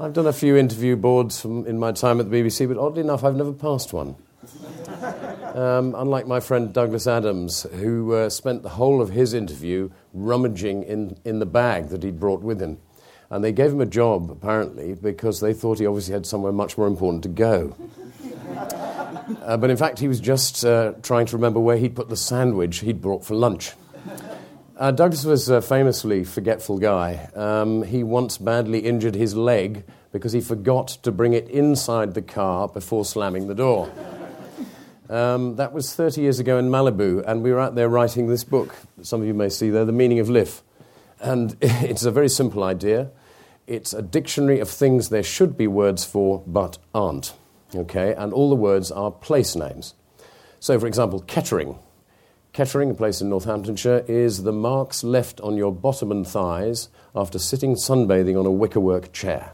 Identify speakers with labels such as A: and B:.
A: I've done a few interview boards from, in my time at the BBC, but oddly enough, I've never passed one. Um, unlike my friend Douglas Adams, who uh, spent the whole of his interview rummaging in, in the bag that he'd brought with him. And they gave him a job, apparently, because they thought he obviously had somewhere much more important to go. uh, but in fact, he was just uh, trying to remember where he'd put the sandwich he'd brought for lunch. Uh, Douglas was a famously forgetful guy. Um, he once badly injured his leg because he forgot to bring it inside the car before slamming the door. Um, that was 30 years ago in Malibu, and we were out there writing this book. Some of you may see there, The Meaning of Liff. And it's a very simple idea. It's a dictionary of things there should be words for but aren't. Okay? And all the words are place names. So, for example, Kettering Kettering, a place in Northamptonshire, is the marks left on your bottom and thighs after sitting sunbathing on a wickerwork chair.